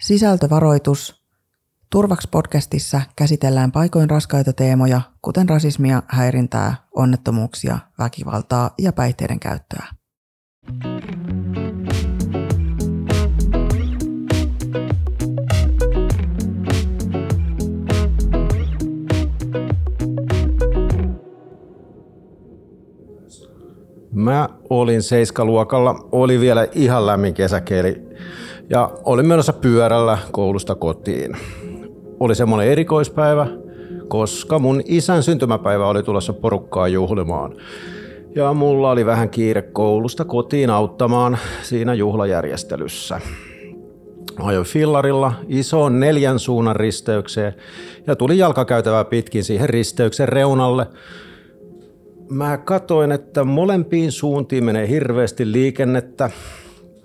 Sisältövaroitus. Turvaks podcastissa käsitellään paikoin raskaita teemoja, kuten rasismia, häirintää, onnettomuuksia, väkivaltaa ja päihteiden käyttöä. Mä olin seiskaluokalla, oli vielä ihan lämmin kesäkeli ja olin menossa pyörällä koulusta kotiin. Oli semmoinen erikoispäivä, koska mun isän syntymäpäivä oli tulossa porukkaa juhlimaan. Ja mulla oli vähän kiire koulusta kotiin auttamaan siinä juhlajärjestelyssä. Ajoin fillarilla isoon neljän suunnan risteykseen ja tuli jalkakäytävää pitkin siihen risteyksen reunalle. Mä katoin, että molempiin suuntiin menee hirveästi liikennettä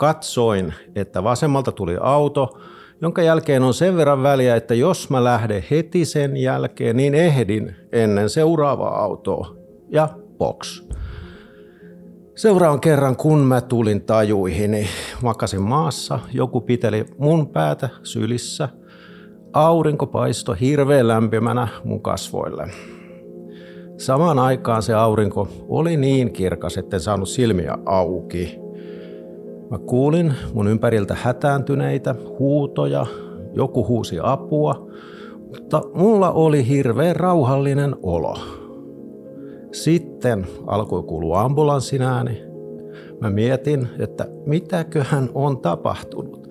Katsoin, että vasemmalta tuli auto, jonka jälkeen on sen verran väliä, että jos mä lähden heti sen jälkeen, niin ehdin ennen seuraavaa autoa. Ja box. Seuraavan kerran, kun mä tulin tajuihin, niin makasin maassa, joku piteli mun päätä sylissä. Aurinko paisto hirveän lämpimänä mun kasvoille. Samaan aikaan se aurinko oli niin kirkas, etten saanut silmiä auki. Mä kuulin mun ympäriltä hätääntyneitä huutoja, joku huusi apua, mutta mulla oli hirveän rauhallinen olo. Sitten alkoi kuulua ambulanssin ääni. Mä mietin, että mitäköhän on tapahtunut.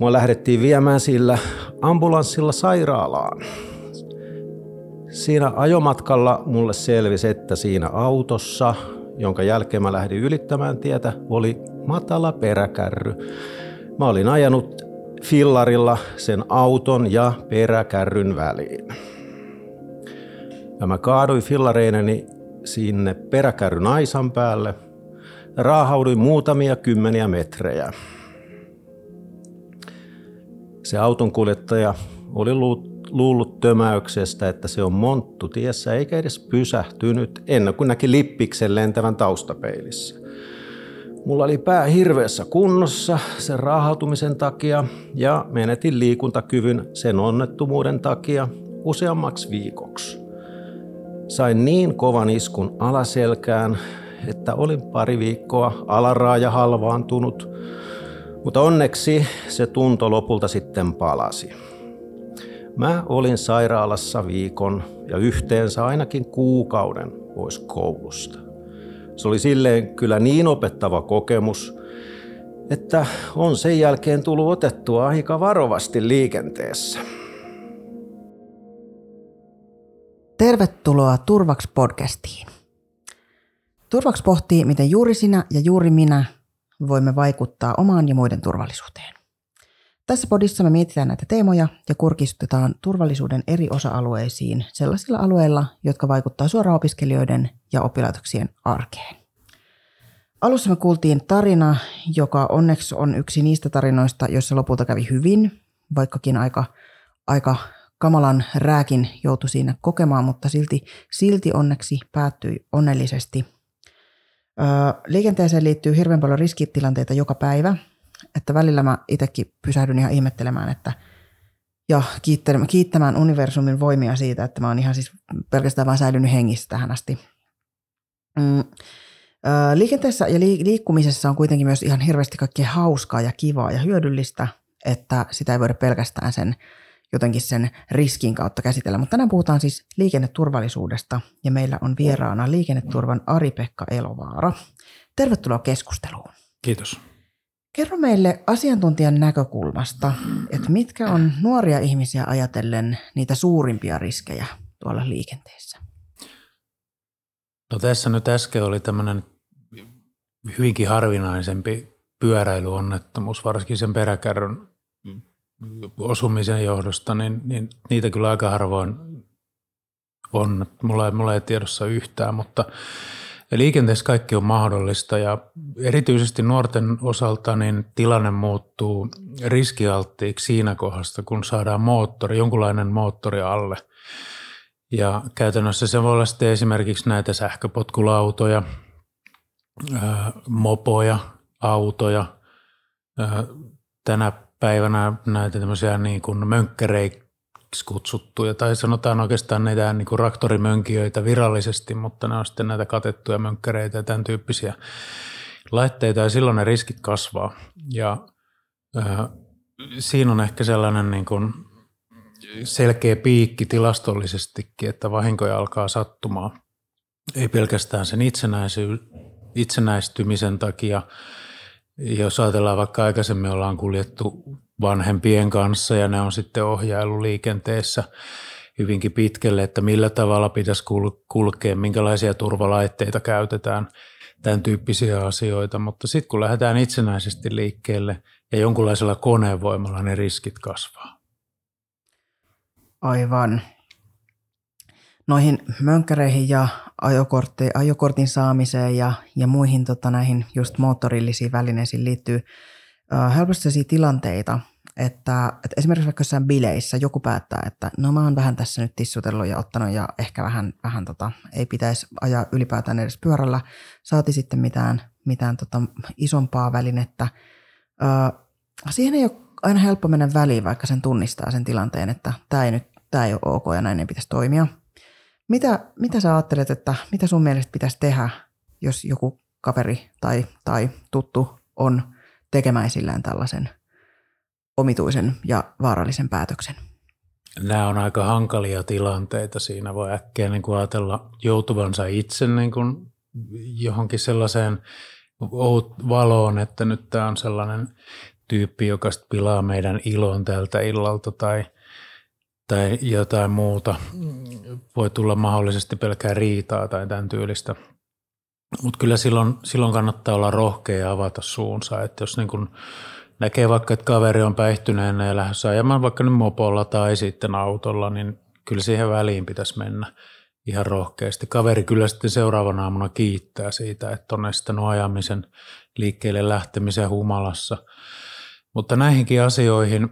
Mua lähdettiin viemään sillä ambulanssilla sairaalaan. Siinä ajomatkalla mulle selvisi, että siinä autossa, jonka jälkeen mä lähdin ylittämään tietä, oli matala peräkärry. Mä olin ajanut fillarilla sen auton ja peräkärryn väliin. Ja mä kaaduin fillareineni sinne peräkärryn aisan päälle. Raahauduin muutamia kymmeniä metrejä. Se auton kuljettaja oli luullut tömäyksestä, että se on monttu tiessä eikä edes pysähtynyt ennen kuin näki lippiksen lentävän taustapeilissä. Mulla oli pää hirveässä kunnossa sen raahautumisen takia ja menetin liikuntakyvyn sen onnettomuuden takia useammaksi viikoksi. Sain niin kovan iskun alaselkään, että olin pari viikkoa alaraaja halvaantunut, mutta onneksi se tunto lopulta sitten palasi. Mä olin sairaalassa viikon ja yhteensä ainakin kuukauden pois koulusta. Se oli silleen kyllä niin opettava kokemus, että on sen jälkeen tullut otettua aika varovasti liikenteessä. Tervetuloa Turvaks podcastiin. Turvaks pohtii, miten juuri sinä ja juuri minä voimme vaikuttaa omaan ja muiden turvallisuuteen. Tässä podissa me mietitään näitä teemoja ja kurkistutetaan turvallisuuden eri osa-alueisiin sellaisilla alueilla, jotka vaikuttavat suoraan opiskelijoiden ja oppilaitoksien arkeen. Alussa me kuultiin tarina, joka onneksi on yksi niistä tarinoista, joissa lopulta kävi hyvin, vaikkakin aika, aika kamalan rääkin joutui siinä kokemaan, mutta silti, silti onneksi päättyi onnellisesti. Öö, liikenteeseen liittyy hirveän paljon riskitilanteita joka päivä, että välillä mä itsekin pysähdyn ihan ihmettelemään, että ja kiittämään universumin voimia siitä, että mä oon ihan siis pelkästään vain säilynyt hengissä tähän asti. Mm. Liikenteessä ja liikkumisessa on kuitenkin myös ihan hirveästi kaikkea hauskaa ja kivaa ja hyödyllistä, että sitä ei voida pelkästään sen jotenkin sen riskin kautta käsitellä. Mutta tänään puhutaan siis liikenneturvallisuudesta ja meillä on vieraana liikenneturvan Ari-Pekka Elovaara. Tervetuloa keskusteluun. Kiitos. Kerro meille asiantuntijan näkökulmasta, että mitkä on nuoria ihmisiä ajatellen niitä suurimpia riskejä tuolla liikenteessä? No tässä nyt äsken oli tämmöinen hyvinkin harvinaisempi pyöräilyonnettomuus, varsinkin sen peräkärryn osumisen johdosta, niin, niin niitä kyllä aika harvoin on. Mulla ei, mulla ei tiedossa yhtään, mutta liikenteessä kaikki on mahdollista ja erityisesti nuorten osalta niin tilanne muuttuu riskialttiiksi siinä kohdassa, kun saadaan moottori, jonkunlainen moottori alle. Ja käytännössä se voi olla sitten esimerkiksi näitä sähköpotkulautoja, mopoja, autoja. Tänä päivänä näitä tämmöisiä niin kuin mönkkäreiksi kutsuttuja, tai sanotaan oikeastaan näitä niin kuin raktorimönkijöitä virallisesti, mutta ne on sitten näitä katettuja mönkkäreitä ja tämän tyyppisiä laitteita, ja silloin ne riskit kasvaa. Ja äh, siinä on ehkä sellainen niin kuin selkeä piikki tilastollisestikin, että vahinkoja alkaa sattumaan. Ei pelkästään sen itsenäisy- itsenäistymisen takia. Jos ajatellaan vaikka aikaisemmin ollaan kuljettu vanhempien kanssa ja ne on sitten ohjailu liikenteessä hyvinkin pitkälle, että millä tavalla pitäisi kulkea, minkälaisia turvalaitteita käytetään, tämän tyyppisiä asioita. Mutta sitten kun lähdetään itsenäisesti liikkeelle ja jonkunlaisella konevoimalla, ne riskit kasvaa. Aivan. Noihin mönkkäreihin ja ajokortin saamiseen ja, ja muihin tota, näihin just moottorillisiin välineisiin liittyy helposti sellaisia tilanteita, että, että esimerkiksi vaikka jossain bileissä joku päättää, että no mä oon vähän tässä nyt tissutellut ja ottanut ja ehkä vähän, vähän tota, ei pitäisi ajaa ylipäätään edes pyörällä, saati sitten mitään, mitään tota isompaa välinettä. Äh, siihen ei ole aina helppo mennä väliin, vaikka sen tunnistaa sen tilanteen, että tämä ei nyt tämä ei ole ok ja näin ei pitäisi toimia. Mitä, mitä sä ajattelet, että mitä sun mielestä pitäisi tehdä, jos joku kaveri tai, tai tuttu on tekemäisillään tällaisen omituisen ja vaarallisen päätöksen? Nämä on aika hankalia tilanteita. Siinä voi äkkiä niin kuin ajatella joutuvansa itse niin kuin johonkin sellaiseen valoon, että nyt tämä on sellainen tyyppi, joka pilaa meidän ilon tältä illalta tai, tai jotain muuta. Voi tulla mahdollisesti pelkää riitaa tai tämän tyylistä. Mutta kyllä silloin, silloin kannattaa olla rohkea ja avata suunsa. Että jos niin kun näkee vaikka, että kaveri on päihtyneenä ja lähdössä ajamaan vaikka nyt mopolla tai sitten autolla, niin kyllä siihen väliin pitäisi mennä ihan rohkeasti. Kaveri kyllä sitten seuraavana aamuna kiittää siitä, että on estänyt ajamisen liikkeelle lähtemisen humalassa – mutta näihinkin asioihin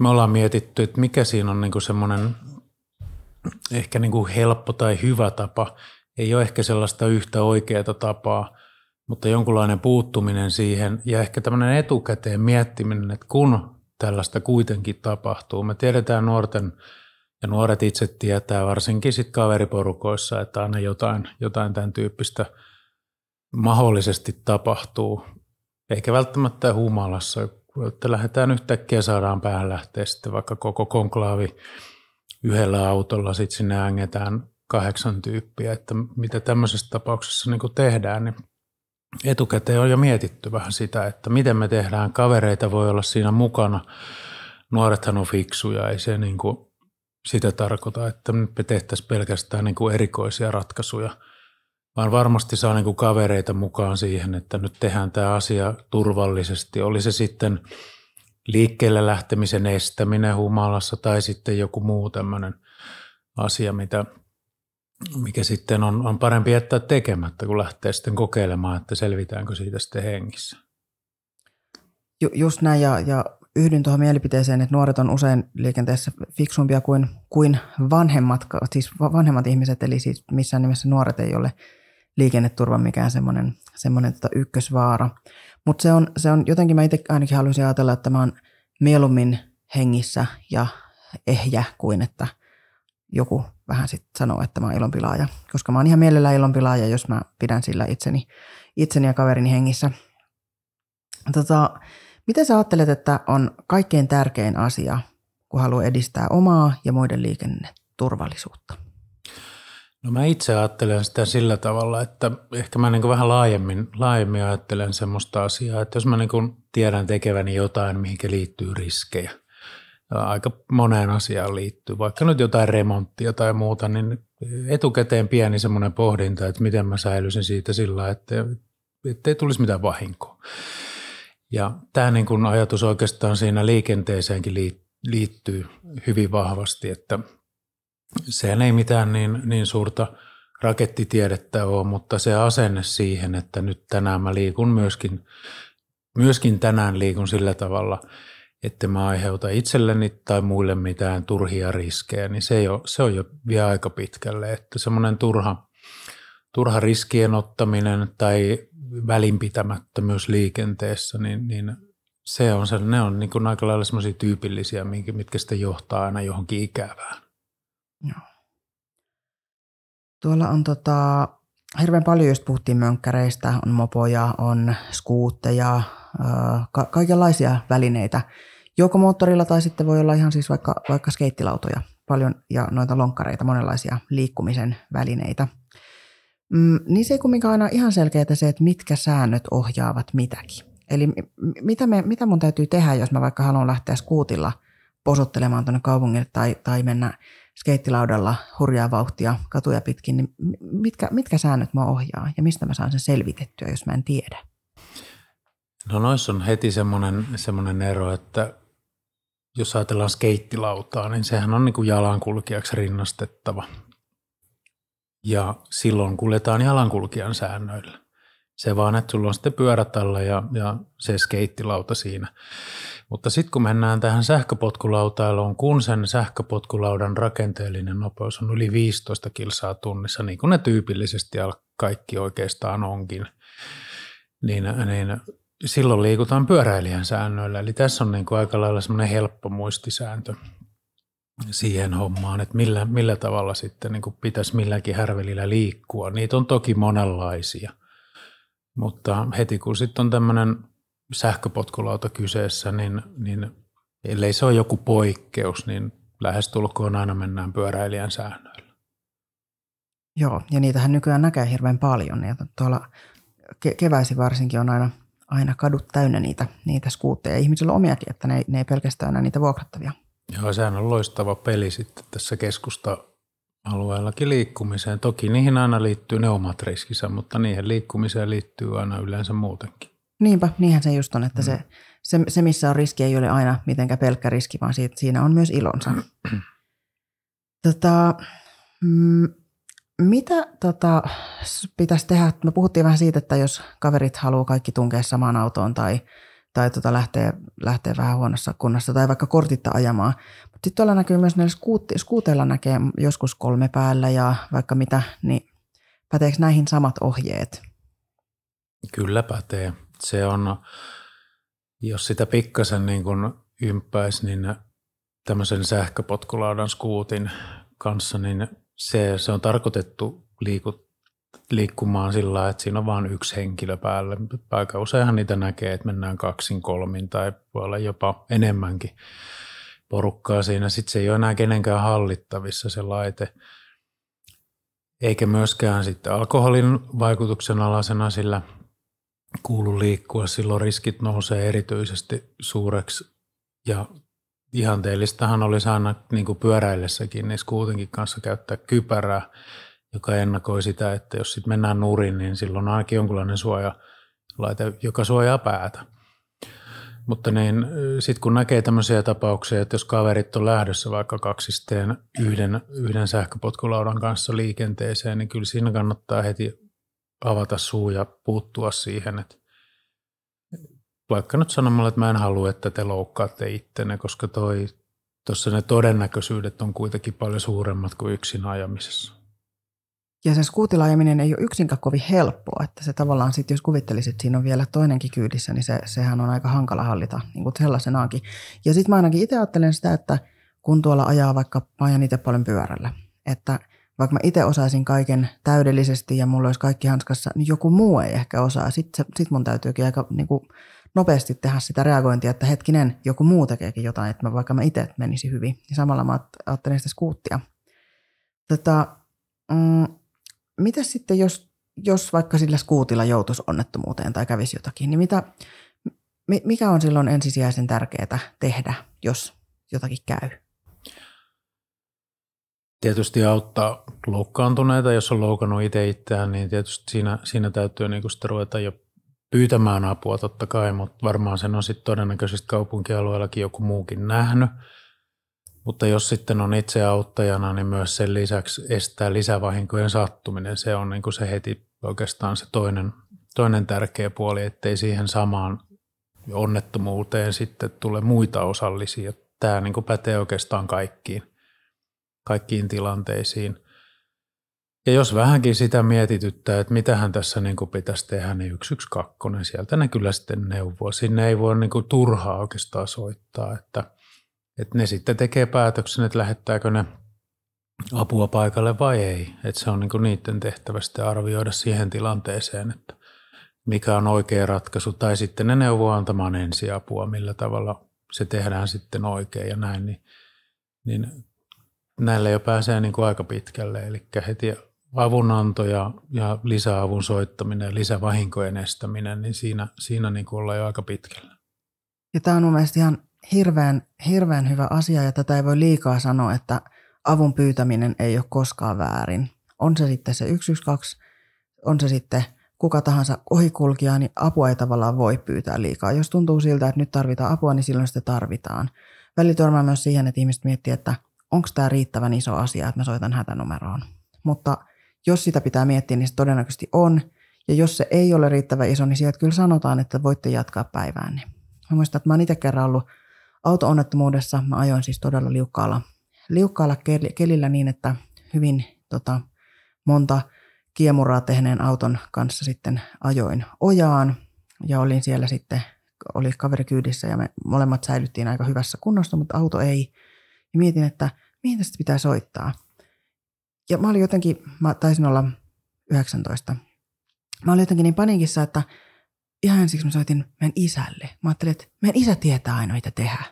me ollaan mietitty, että mikä siinä on niin semmoinen ehkä niin kuin helppo tai hyvä tapa. Ei ole ehkä sellaista yhtä oikeaa tapaa, mutta jonkunlainen puuttuminen siihen ja ehkä tämmöinen etukäteen miettiminen, että kun tällaista kuitenkin tapahtuu. Me tiedetään nuorten ja nuoret itse tietää varsinkin sitten kaveriporukoissa, että aina jotain, jotain tämän tyyppistä mahdollisesti tapahtuu eikä välttämättä humalassa, että lähdetään yhtäkkiä saadaan päähän lähteä sitten vaikka koko konklaavi yhdellä autolla, sitten sinne ängetään kahdeksan tyyppiä, että mitä tämmöisessä tapauksessa niin tehdään, niin etukäteen on jo mietitty vähän sitä, että miten me tehdään, kavereita voi olla siinä mukana, nuorethan on fiksuja, ei se niin kuin sitä tarkoita, että me tehtäisiin pelkästään niin kuin erikoisia ratkaisuja – vaan varmasti saa niin kuin kavereita mukaan siihen, että nyt tehdään tämä asia turvallisesti. Oli se sitten liikkeelle lähtemisen estäminen humalassa tai sitten joku muu tämmöinen asia, mitä, mikä sitten on, on parempi jättää tekemättä, kun lähtee sitten kokeilemaan, että selvitäänkö siitä sitten hengissä. Ju, just näin, ja, ja yhdyn tuohon mielipiteeseen, että nuoret on usein liikenteessä fiksumpia kuin, kuin vanhemmat, siis vanhemmat ihmiset, eli siis missään nimessä nuoret ei ole – liikenneturva mikään semmoinen, semmoinen tota ykkösvaara. Mutta se on, se on, jotenkin mä itse ainakin haluaisin ajatella, että mä oon mieluummin hengissä ja ehjä kuin että joku vähän sitten sanoo, että mä oon ilonpilaaja. Koska mä oon ihan mielellään ilonpilaaja, jos mä pidän sillä itseni, itseni ja kaverini hengissä. Tota, miten sä ajattelet, että on kaikkein tärkein asia, kun haluaa edistää omaa ja muiden liikenneturvallisuutta? No mä itse ajattelen sitä sillä tavalla, että ehkä mä niin vähän laajemmin, laajemmin ajattelen semmoista asiaa, että jos mä niin tiedän tekeväni jotain, mihinkä liittyy riskejä, aika moneen asiaan liittyy, vaikka nyt jotain remonttia tai muuta, niin etukäteen pieni semmoinen pohdinta, että miten mä säilyisin siitä sillä, että ei tulisi mitään vahinkoa. Ja tämä niin kuin ajatus oikeastaan siinä liikenteeseenkin liittyy hyvin vahvasti, että sehän ei mitään niin, niin suurta rakettitiedettä ole, mutta se asenne siihen, että nyt tänään mä liikun myöskin, myöskin tänään liikun sillä tavalla, että mä aiheuta itselleni tai muille mitään turhia riskejä, niin se, jo, se on jo vielä aika pitkälle. Että semmoinen turha, turha riskien ottaminen tai välinpitämättömyys liikenteessä, niin, niin Se on se, ne on niin kuin aika lailla semmoisia tyypillisiä, mitkä sitten johtaa aina johonkin ikävään. Joo. Tuolla on tota, hirveän paljon just puhuttiin mönkkäreistä, on mopoja, on skuutteja, ka- kaikenlaisia välineitä. Joko moottorilla tai sitten voi olla ihan siis vaikka, vaikka skeittilautoja paljon ja noita lonkkareita, monenlaisia liikkumisen välineitä. Mm, niin se ei kumminkaan aina ihan selkeää se, että mitkä säännöt ohjaavat mitäkin. Eli mitä, me, mitä mun täytyy tehdä, jos mä vaikka haluan lähteä skuutilla posuttelemaan tuonne kaupungille tai, tai mennä skeittilaudalla hurjaa vauhtia katuja pitkin, niin mitkä, mitkä säännöt mä ohjaa ja mistä mä saan sen selvitettyä, jos mä en tiedä? No noissa on heti semmoinen, semmoinen ero, että jos ajatellaan skeittilautaa, niin sehän on niin kuin jalankulkijaksi rinnastettava. Ja silloin kuljetaan jalankulkijan säännöillä. Se vaan, että sulla on sitten pyörät alla ja, ja se skeittilauta siinä. Mutta sitten kun mennään tähän sähköpotkulautailuun, kun sen sähköpotkulaudan rakenteellinen nopeus on yli 15 kilsaa tunnissa, niin kuin ne tyypillisesti kaikki oikeastaan onkin, niin, niin silloin liikutaan pyöräilijän säännöillä. Eli tässä on niin kuin aika lailla semmoinen helppo muistisääntö siihen hommaan, että millä, millä tavalla sitten niin kuin pitäisi milläkin härvelillä liikkua. Niitä on toki monenlaisia, mutta heti kun sitten on tämmöinen sähköpotkulauta kyseessä, niin, niin ellei se ole joku poikkeus, niin lähestulkoon aina mennään pyöräilijän säännöillä. Joo, ja niitähän nykyään näkee hirveän paljon. Ja tuolla ke- keväisin varsinkin on aina, aina kadut täynnä niitä, niitä skuutteja. Ihmisillä on omiakin, että ne, ne ei pelkästään enää niitä vuokrattavia. Joo, sehän on loistava peli sitten tässä keskusta alueellakin liikkumiseen. Toki niihin aina liittyy ne omat riskinsä, mutta niihin liikkumiseen liittyy aina yleensä muutenkin. Niinpä, niinhän se just on, että mm. se, se, se, missä on riski, ei ole aina mitenkään pelkkä riski, vaan siitä, siinä on myös ilonsa. tota, mm, mitä tota, pitäisi tehdä? Me puhuttiin vähän siitä, että jos kaverit haluaa kaikki tunkea samaan autoon tai, tai tota lähtee, lähtee vähän huonossa kunnossa tai vaikka kortitta ajamaan. Mutta sitten tuolla näkyy myös näillä skuutti, skuuteilla näkee joskus kolme päällä ja vaikka mitä, niin päteekö näihin samat ohjeet? Kyllä pätee se on, jos sitä pikkasen niin kuin ympäisi, niin tämmöisen sähköpotkulaudan skuutin kanssa, niin se, se on tarkoitettu liiku, liikkumaan sillä lailla, että siinä on vain yksi henkilö päällä. Aika useinhan niitä näkee, että mennään kaksin, kolmin tai voi olla jopa enemmänkin porukkaa siinä. Sitten se ei ole enää kenenkään hallittavissa se laite. Eikä myöskään sitten alkoholin vaikutuksen alasena, sillä kuulu liikkua, silloin riskit nousee erityisesti suureksi ja ihanteellistahan olisi aina niin kuin pyöräillessäkin, niin skuutinkin kanssa käyttää kypärää, joka ennakoi sitä, että jos sitten mennään nurin, niin silloin on ainakin jonkunlainen suojalaite, joka suojaa päätä. Mutta niin, sitten kun näkee tämmöisiä tapauksia, että jos kaverit on lähdössä vaikka kaksisteen yhden, yhden sähköpotkulaudan kanssa liikenteeseen, niin kyllä siinä kannattaa heti avata suu ja puuttua siihen, että vaikka nyt sanomalla, että mä en halua, että te loukkaatte ittenne, koska toi, tuossa ne todennäköisyydet on kuitenkin paljon suuremmat kuin yksin ajamisessa. Ja se skuutilaajaminen ei ole yksinkaan kovin helppoa, että se tavallaan sitten, jos kuvittelisit, että siinä on vielä toinenkin kyydissä, niin se, sehän on aika hankala hallita niin kuin sellaisenaankin. Ja sitten mä ainakin itse ajattelen sitä, että kun tuolla ajaa vaikka, mä ajan itse paljon pyörällä, että – vaikka mä itse osaisin kaiken täydellisesti ja mulla olisi kaikki hanskassa, niin joku muu ei ehkä osaa. Sitten sit mun täytyykin aika niin kuin nopeasti tehdä sitä reagointia, että hetkinen, joku muu tekeekin jotain, että mä, vaikka mä itse menisi hyvin. Ja samalla mä ajattelen sitä skuuttia. Tota, mm, mitä sitten, jos, jos vaikka sillä skuutilla joutuisi onnettomuuteen tai kävisi jotakin, niin mitä, mikä on silloin ensisijaisen tärkeää tehdä, jos jotakin käy? Tietysti auttaa loukkaantuneita, jos on loukannut itse itseään, niin tietysti siinä, siinä täytyy niin sitten ruveta jo pyytämään apua totta kai, mutta varmaan sen on sitten todennäköisesti kaupunkialueellakin joku muukin nähnyt. Mutta jos sitten on itse auttajana, niin myös sen lisäksi estää lisävahinkojen sattuminen. Se on niin kuin se heti oikeastaan se toinen, toinen tärkeä puoli, ettei siihen samaan onnettomuuteen sitten tule muita osallisia. Tämä niin kuin pätee oikeastaan kaikkiin kaikkiin tilanteisiin. Ja jos vähänkin sitä mietityttää, että mitähän tässä niin kuin pitäisi tehdä, niin 112, sieltä ne kyllä sitten neuvoo. Sinne ei voi niin kuin turhaa oikeastaan soittaa, että, että ne sitten tekee päätöksen, että lähettääkö ne apua paikalle vai ei. Että se on niin kuin niiden tehtävä sitten arvioida siihen tilanteeseen, että mikä on oikea ratkaisu. Tai sitten ne neuvoo antamaan ensiapua, millä tavalla se tehdään sitten oikein ja näin. Niin, niin näillä jo pääsee niin kuin aika pitkälle. Eli heti avunanto ja, ja lisäavun soittaminen ja lisävahinkojen estäminen, niin siinä, siinä niin kuin ollaan jo aika pitkällä. Ja tämä on mun mielestä ihan hirveän, hirveän hyvä asia ja tätä ei voi liikaa sanoa, että avun pyytäminen ei ole koskaan väärin. On se sitten se 112, on se sitten kuka tahansa ohikulkija, niin apua ei tavallaan voi pyytää liikaa. Jos tuntuu siltä, että nyt tarvitaan apua, niin silloin sitä tarvitaan. Välillä törmää myös siihen, että ihmiset miettii, että onko tämä riittävän iso asia, että mä soitan hätänumeroon. Mutta jos sitä pitää miettiä, niin se todennäköisesti on. Ja jos se ei ole riittävän iso, niin sieltä kyllä sanotaan, että voitte jatkaa päivään. Mä muistan, että mä oon itse kerran ollut auto-onnettomuudessa. Mä ajoin siis todella liukkaalla, liukkaalla kelillä niin, että hyvin tota, monta kiemuraa tehneen auton kanssa sitten ajoin ojaan. Ja olin siellä sitten, oli kaveri kyydissä ja me molemmat säilyttiin aika hyvässä kunnossa, mutta auto ei. Ja mietin, että mihin tästä pitää soittaa. Ja mä olin jotenkin, mä taisin olla 19. Mä olin jotenkin niin paniikissa, että ihan ensiksi mä soitin meidän isälle. Mä ajattelin, että meidän isä tietää aina, mitä tehdä.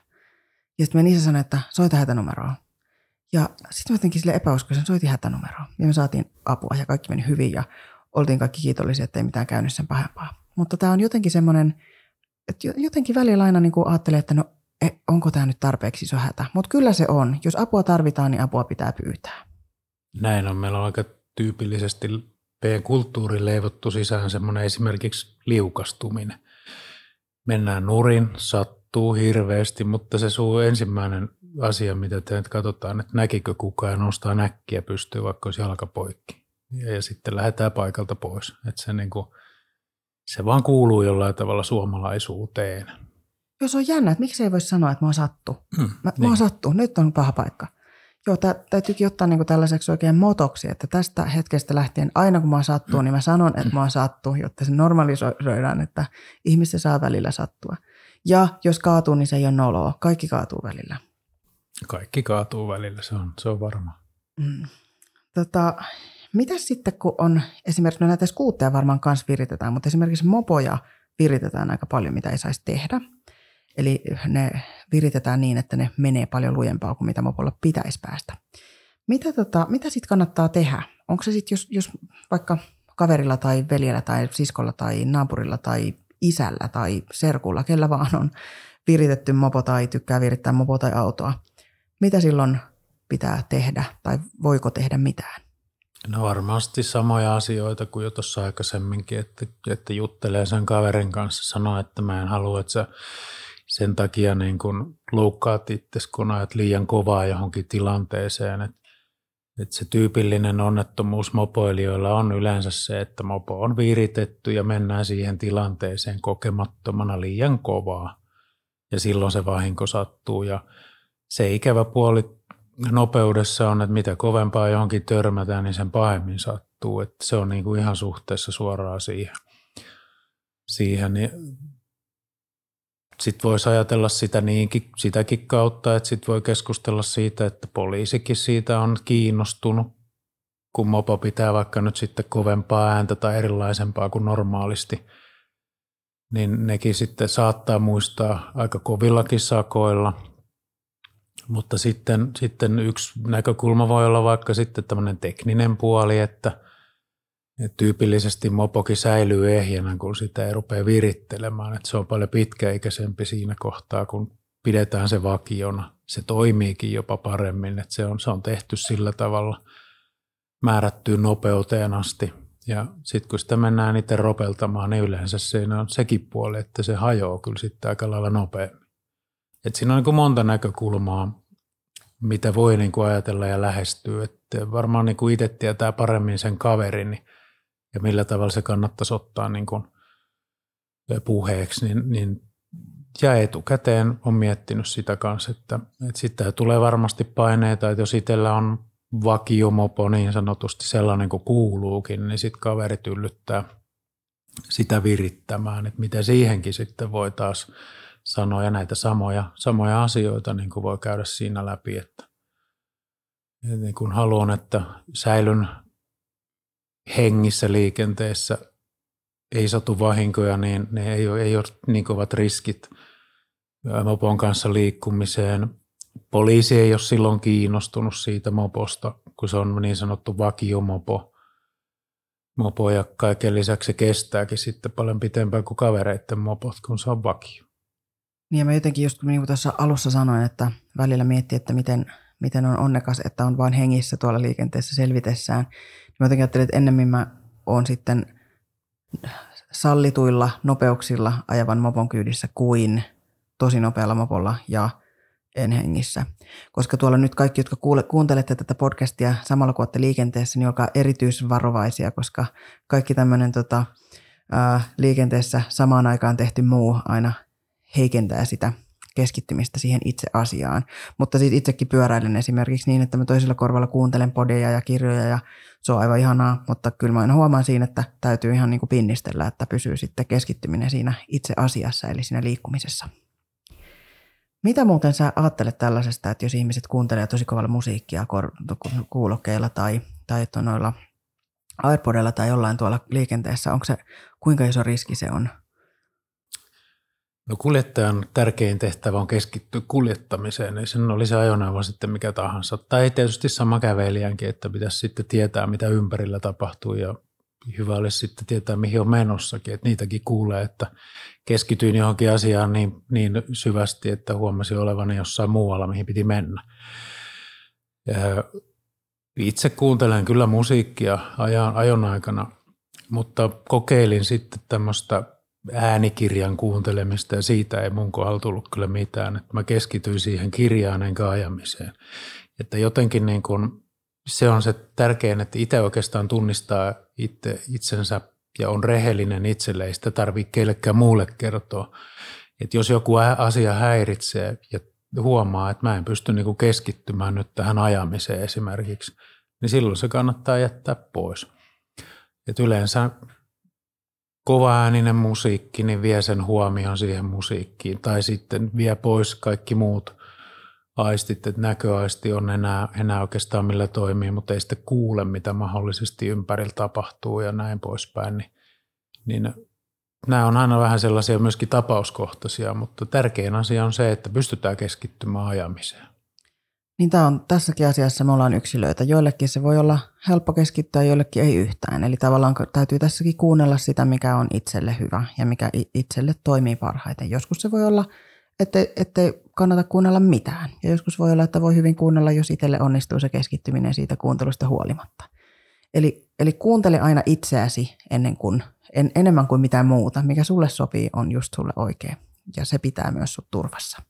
Ja sitten meidän isä sanoi, että soita hätänumeroa. Ja sitten mä jotenkin sille epäuskoisen soitin hätänumeroa. Ja me saatiin apua ja kaikki meni hyvin ja oltiin kaikki kiitollisia, että ei mitään käynyt sen pahempaa. Mutta tämä on jotenkin semmoinen, että jotenkin välillä aina niin ajattelee, että no onko tämä nyt tarpeeksi iso hätä. Mutta kyllä se on. Jos apua tarvitaan, niin apua pitää pyytää. Näin on. Meillä on aika tyypillisesti P-kulttuuri leivottu sisään semmoinen esimerkiksi liukastuminen. Mennään nurin, sattuu hirveästi, mutta se suu ensimmäinen asia, mitä te katsotaan, että näkikö kukaan ja nostaa näkkiä pystyy, vaikka olisi jalka poikki. Ja, ja sitten lähdetään paikalta pois. Että se, niin kuin, se vaan kuuluu jollain tavalla suomalaisuuteen. Jos on jännä, että miksi ei voi sanoa, että mua sattuu. Hmm, mä, niin. mua sattuu, nyt on paha paikka. Joo, tä, täytyykin ottaa niinku tällaiseksi oikein motoksi, että tästä hetkestä lähtien aina kun mua sattuu, niin mä sanon, että mua sattuu, jotta se normalisoidaan, että ihmisten saa välillä sattua. Ja jos kaatuu, niin se ei ole noloa. Kaikki kaatuu välillä. Kaikki kaatuu välillä, se on, se on varma. Mm. Tota, mitä sitten, kun on esimerkiksi, no näitä skuutteja varmaan kanssa viritetään, mutta esimerkiksi mopoja viritetään aika paljon, mitä ei saisi tehdä. Eli ne viritetään niin, että ne menee paljon lujempaa kuin mitä mopolla pitäisi päästä. Mitä, tota, mitä sitten kannattaa tehdä? Onko se sitten, jos, jos vaikka kaverilla tai veljellä tai siskolla tai naapurilla tai isällä tai serkulla, kellä vaan on viritetty mopo tai tykkää virittää mopo tai autoa, mitä silloin pitää tehdä tai voiko tehdä mitään? No varmasti samoja asioita kuin jo tuossa aikaisemminkin, että, että juttelee sen kaverin kanssa, sanoo, että mä en halua, että sä sen takia niin kun loukkaat itse, kun ajat liian kovaa johonkin tilanteeseen. Et, et se tyypillinen onnettomuus mopoilijoilla on yleensä se, että mopo on viritetty ja mennään siihen tilanteeseen kokemattomana liian kovaa. Ja silloin se vahinko sattuu ja se ikävä puoli nopeudessa on, että mitä kovempaa johonkin törmätään, niin sen pahemmin sattuu. Että se on niin kuin ihan suhteessa suoraan siihen. siihen. Niin sitten voisi ajatella sitä niinkin, sitäkin kautta, että sitten voi keskustella siitä, että poliisikin siitä on kiinnostunut, kun mopo pitää vaikka nyt sitten kovempaa ääntä tai erilaisempaa kuin normaalisti, niin nekin sitten saattaa muistaa aika kovillakin sakoilla. Mutta sitten, sitten yksi näkökulma voi olla vaikka sitten tämmöinen tekninen puoli, että – et tyypillisesti mopokin säilyy ehjänä, kun sitä ei rupea virittelemään. Et se on paljon pitkäikäisempi siinä kohtaa, kun pidetään se vakiona. Se toimiikin jopa paremmin, että se on, se on tehty sillä tavalla määrättyyn nopeuteen asti. Ja sitten kun sitä mennään itse ropeltamaan, niin yleensä siinä on sekin puoli, että se hajoaa kyllä sitten aika lailla nopeammin. Et siinä on niin monta näkökulmaa, mitä voi niin kuin ajatella ja lähestyä. Et varmaan niin kuin itse tietää paremmin sen kaverin, niin ja millä tavalla se kannattaisi ottaa niin kuin puheeksi, niin, niin ja etukäteen on miettinyt sitä kanssa, että, että sitten tulee varmasti paineita, että jos itsellä on vakiomopo niin sanotusti sellainen kuin kuuluukin, niin sitten kaverit yllyttää sitä virittämään, että miten siihenkin sitten voi taas sanoa. Ja näitä samoja, samoja asioita niin kuin voi käydä siinä läpi, että, niin kun haluan, että säilyn hengissä liikenteessä, ei satu vahinkoja, niin ne ei ole, ei ole niin kovat riskit mopon kanssa liikkumiseen. Poliisi ei ole silloin kiinnostunut siitä moposta, kun se on niin sanottu vakiomopo. Mopo ja kaiken lisäksi se kestääkin sitten paljon pitempään kuin kavereiden mopot, kun se on vakio. Niin ja mä jotenkin just niin kuin tuossa alussa sanoin, että välillä miettii, että miten, miten on onnekas, että on vain hengissä tuolla liikenteessä selvitessään. Mä jotenkin ajattelin, että ennemmin mä oon sitten sallituilla nopeuksilla ajavan mopon kyydissä kuin tosi nopealla mopolla ja en hengissä. Koska tuolla nyt kaikki, jotka kuule, kuuntelette tätä podcastia samalla kuin olette liikenteessä, niin olkaa erityisvarovaisia, koska kaikki tämmöinen tota, liikenteessä samaan aikaan tehty muu aina heikentää sitä keskittymistä siihen itse asiaan. Mutta siis itsekin pyöräilen esimerkiksi niin, että mä toisella korvalla kuuntelen podeja ja kirjoja ja se on aivan ihanaa, mutta kyllä mä aina huomaan siinä, että täytyy ihan niin kuin pinnistellä, että pysyy sitten keskittyminen siinä itse asiassa eli siinä liikkumisessa. Mitä muuten sä ajattelet tällaisesta, että jos ihmiset kuuntelee tosi kovalla musiikkia kuulokkeilla tai, tai noilla AirPodilla tai jollain tuolla liikenteessä, onko se, kuinka iso riski se on No kuljettajan tärkein tehtävä on keskittyä kuljettamiseen, niin sen oli se ajoneuvo sitten mikä tahansa. Tai tietysti sama kävelijänkin, että pitäisi sitten tietää, mitä ympärillä tapahtuu ja hyvä olisi sitten tietää, mihin on menossakin. Että niitäkin kuulee, että keskityin johonkin asiaan niin, niin syvästi, että huomasin olevani jossain muualla, mihin piti mennä. Ja itse kuuntelen kyllä musiikkia ajan, ajon aikana, mutta kokeilin sitten tämmöistä äänikirjan kuuntelemista ja siitä ei mun kohdalla tullut kyllä mitään. Että mä keskityin siihen kirjaan enkä ajamiseen. Että jotenkin niin kun, se on se tärkein, että itse oikeastaan tunnistaa itse, itsensä ja on rehellinen itselle, ei sitä tarvitse kellekään muulle kertoa. Että jos joku asia häiritsee ja huomaa, että mä en pysty niin keskittymään nyt tähän ajamiseen esimerkiksi, niin silloin se kannattaa jättää pois. Et yleensä kovaääninen musiikki, niin vie sen huomion siihen musiikkiin. Tai sitten vie pois kaikki muut aistit, että näköaisti on enää, enää oikeastaan millä toimii, mutta ei sitten kuule, mitä mahdollisesti ympärillä tapahtuu ja näin poispäin. Niin, niin nämä on aina vähän sellaisia myöskin tapauskohtaisia, mutta tärkein asia on se, että pystytään keskittymään ajamiseen. Niin tämä on tässäkin asiassa me ollaan yksilöitä. Joillekin se voi olla helppo keskittyä, joillekin ei yhtään. Eli tavallaan täytyy tässäkin kuunnella sitä, mikä on itselle hyvä ja mikä itselle toimii parhaiten. Joskus se voi olla, ettei, ettei kannata kuunnella mitään. Ja joskus voi olla, että voi hyvin kuunnella, jos itselle onnistuu se keskittyminen siitä kuuntelusta huolimatta. Eli, eli kuuntele aina itseäsi ennen kuin, en, enemmän kuin mitään muuta. Mikä sulle sopii, on just sulle oikein. Ja se pitää myös sut turvassa.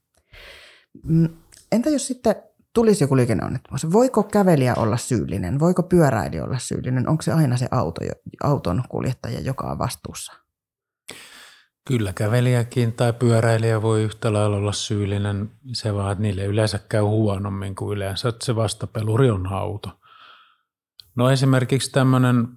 Mm, entä jos sitten tulisi joku liikenneonnettomuus, voiko kävelijä olla syyllinen? Voiko pyöräilijä olla syyllinen? Onko se aina se auto, auton kuljettaja, joka on vastuussa? Kyllä kävelijäkin tai pyöräilijä voi yhtä lailla olla syyllinen. Se vaan, että niille yleensä käy huonommin kuin yleensä, että se vastapeluri on auto. No esimerkiksi tämmöinen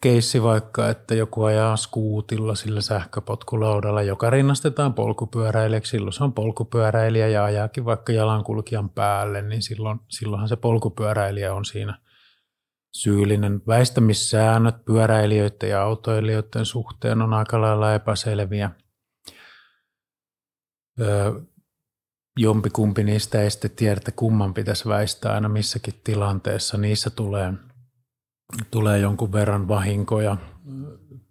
keissi vaikka, että joku ajaa skuutilla sillä sähköpotkulaudalla, joka rinnastetaan polkupyöräilijäksi. Silloin se on polkupyöräilijä ja ajaakin vaikka jalankulkijan päälle, niin silloin, silloinhan se polkupyöräilijä on siinä syyllinen. Väistämissäännöt pyöräilijöiden ja autoilijoiden suhteen on aika lailla epäselviä. Öö, jompikumpi niistä ei sitten tiedä, että kumman pitäisi väistää aina missäkin tilanteessa. Niissä tulee – tulee jonkun verran vahinkoja,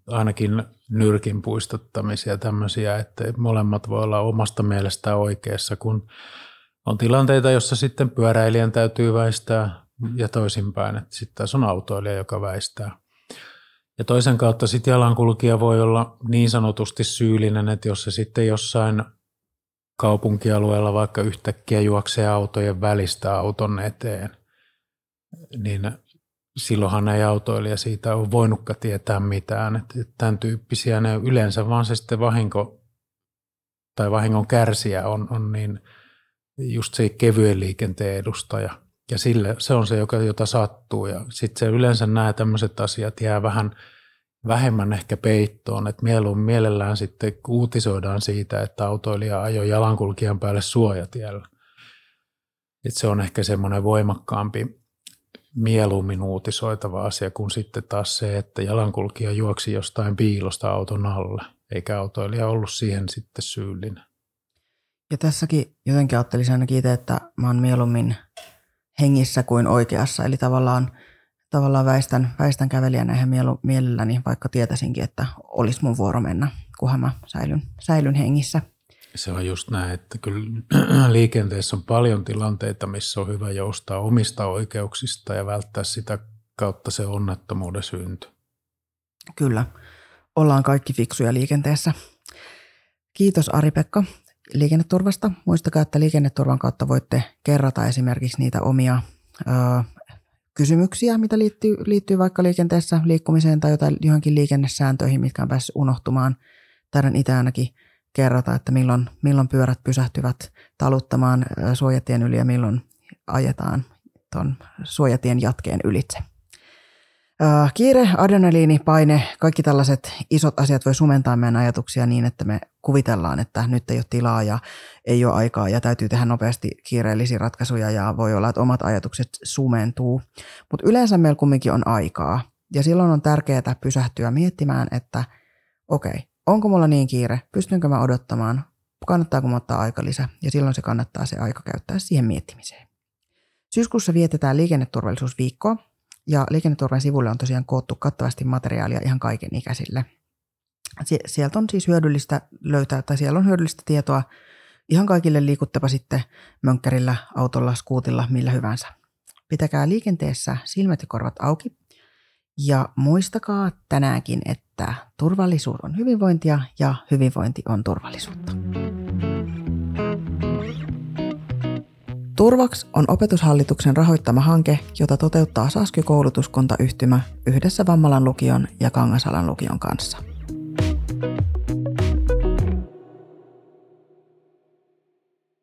ainakin nyrkin puistuttamisia tämmöisiä, että molemmat voi olla omasta mielestään oikeassa, kun on tilanteita, jossa sitten pyöräilijän täytyy väistää ja toisinpäin, että sitten taas on autoilija, joka väistää. Ja toisen kautta sitten jalankulkija voi olla niin sanotusti syyllinen, että jos se sitten jossain kaupunkialueella vaikka yhtäkkiä juoksee autojen välistä auton eteen, niin silloinhan ei autoilija siitä ole voinutkaan tietää mitään. Että tämän tyyppisiä ne yleensä vaan se sitten vahinko tai vahingon kärsijä on, on niin just se kevyen liikenteen edustaja. Ja sille, se on se, joka, jota sattuu. Ja sitten se yleensä nämä tämmöiset asiat jää vähän vähemmän ehkä peittoon, että mieluummin mielellään sitten uutisoidaan siitä, että autoilija ajoi jalankulkijan päälle suojatiellä. Et se on ehkä semmoinen voimakkaampi mieluummin uutisoitava asia kuin sitten taas se, että jalankulkija juoksi jostain piilosta auton alle, eikä autoilija ollut siihen sitten syyllinen. Ja tässäkin jotenkin ajattelisin ainakin itse, että mä oon mieluummin hengissä kuin oikeassa. Eli tavallaan, tavallaan väistän, väistän kävelijänä ihan mielelläni, vaikka tietäisinkin, että olisi mun vuoro mennä, kunhan mä säilyn, säilyn hengissä. Se on just näin, että kyllä liikenteessä on paljon tilanteita, missä on hyvä joustaa omista oikeuksista ja välttää sitä kautta se onnettomuuden synty. Kyllä, ollaan kaikki fiksuja liikenteessä. Kiitos Ari-Pekka liikenneturvasta. Muistakaa, että liikenneturvan kautta voitte kerrata esimerkiksi niitä omia ö, kysymyksiä, mitä liittyy, liittyy vaikka liikenteessä liikkumiseen tai jotain johonkin liikennesääntöihin, mitkä on päässyt unohtumaan. Taidan itse ainakin kerrota, että milloin, milloin pyörät pysähtyvät taluttamaan suojatien yli ja milloin ajetaan tuon suojatien jatkeen ylitse. Kiire, adrenaliini, paine, kaikki tällaiset isot asiat voi sumentaa meidän ajatuksia niin, että me kuvitellaan, että nyt ei ole tilaa ja ei ole aikaa ja täytyy tehdä nopeasti kiireellisiä ratkaisuja ja voi olla, että omat ajatukset sumentuu. Mutta yleensä meillä kumminkin on aikaa ja silloin on tärkeää pysähtyä miettimään, että okei, onko mulla niin kiire, pystynkö mä odottamaan, kannattaako mä ottaa aika lisä ja silloin se kannattaa se aika käyttää siihen miettimiseen. Syyskuussa vietetään liikenneturvallisuusviikkoa ja liikenneturvan sivulle on tosiaan koottu kattavasti materiaalia ihan kaiken ikäisille. Sieltä on siis hyödyllistä löytää, tai siellä on hyödyllistä tietoa ihan kaikille liikuttapa sitten mönkkärillä, autolla, skuutilla, millä hyvänsä. Pitäkää liikenteessä silmät ja korvat auki ja muistakaa tänäänkin, että turvallisuus on hyvinvointia ja hyvinvointi on turvallisuutta. Turvaks on opetushallituksen rahoittama hanke, jota toteuttaa Sasky-koulutuskuntayhtymä yhdessä Vammalan lukion ja Kangasalan lukion kanssa.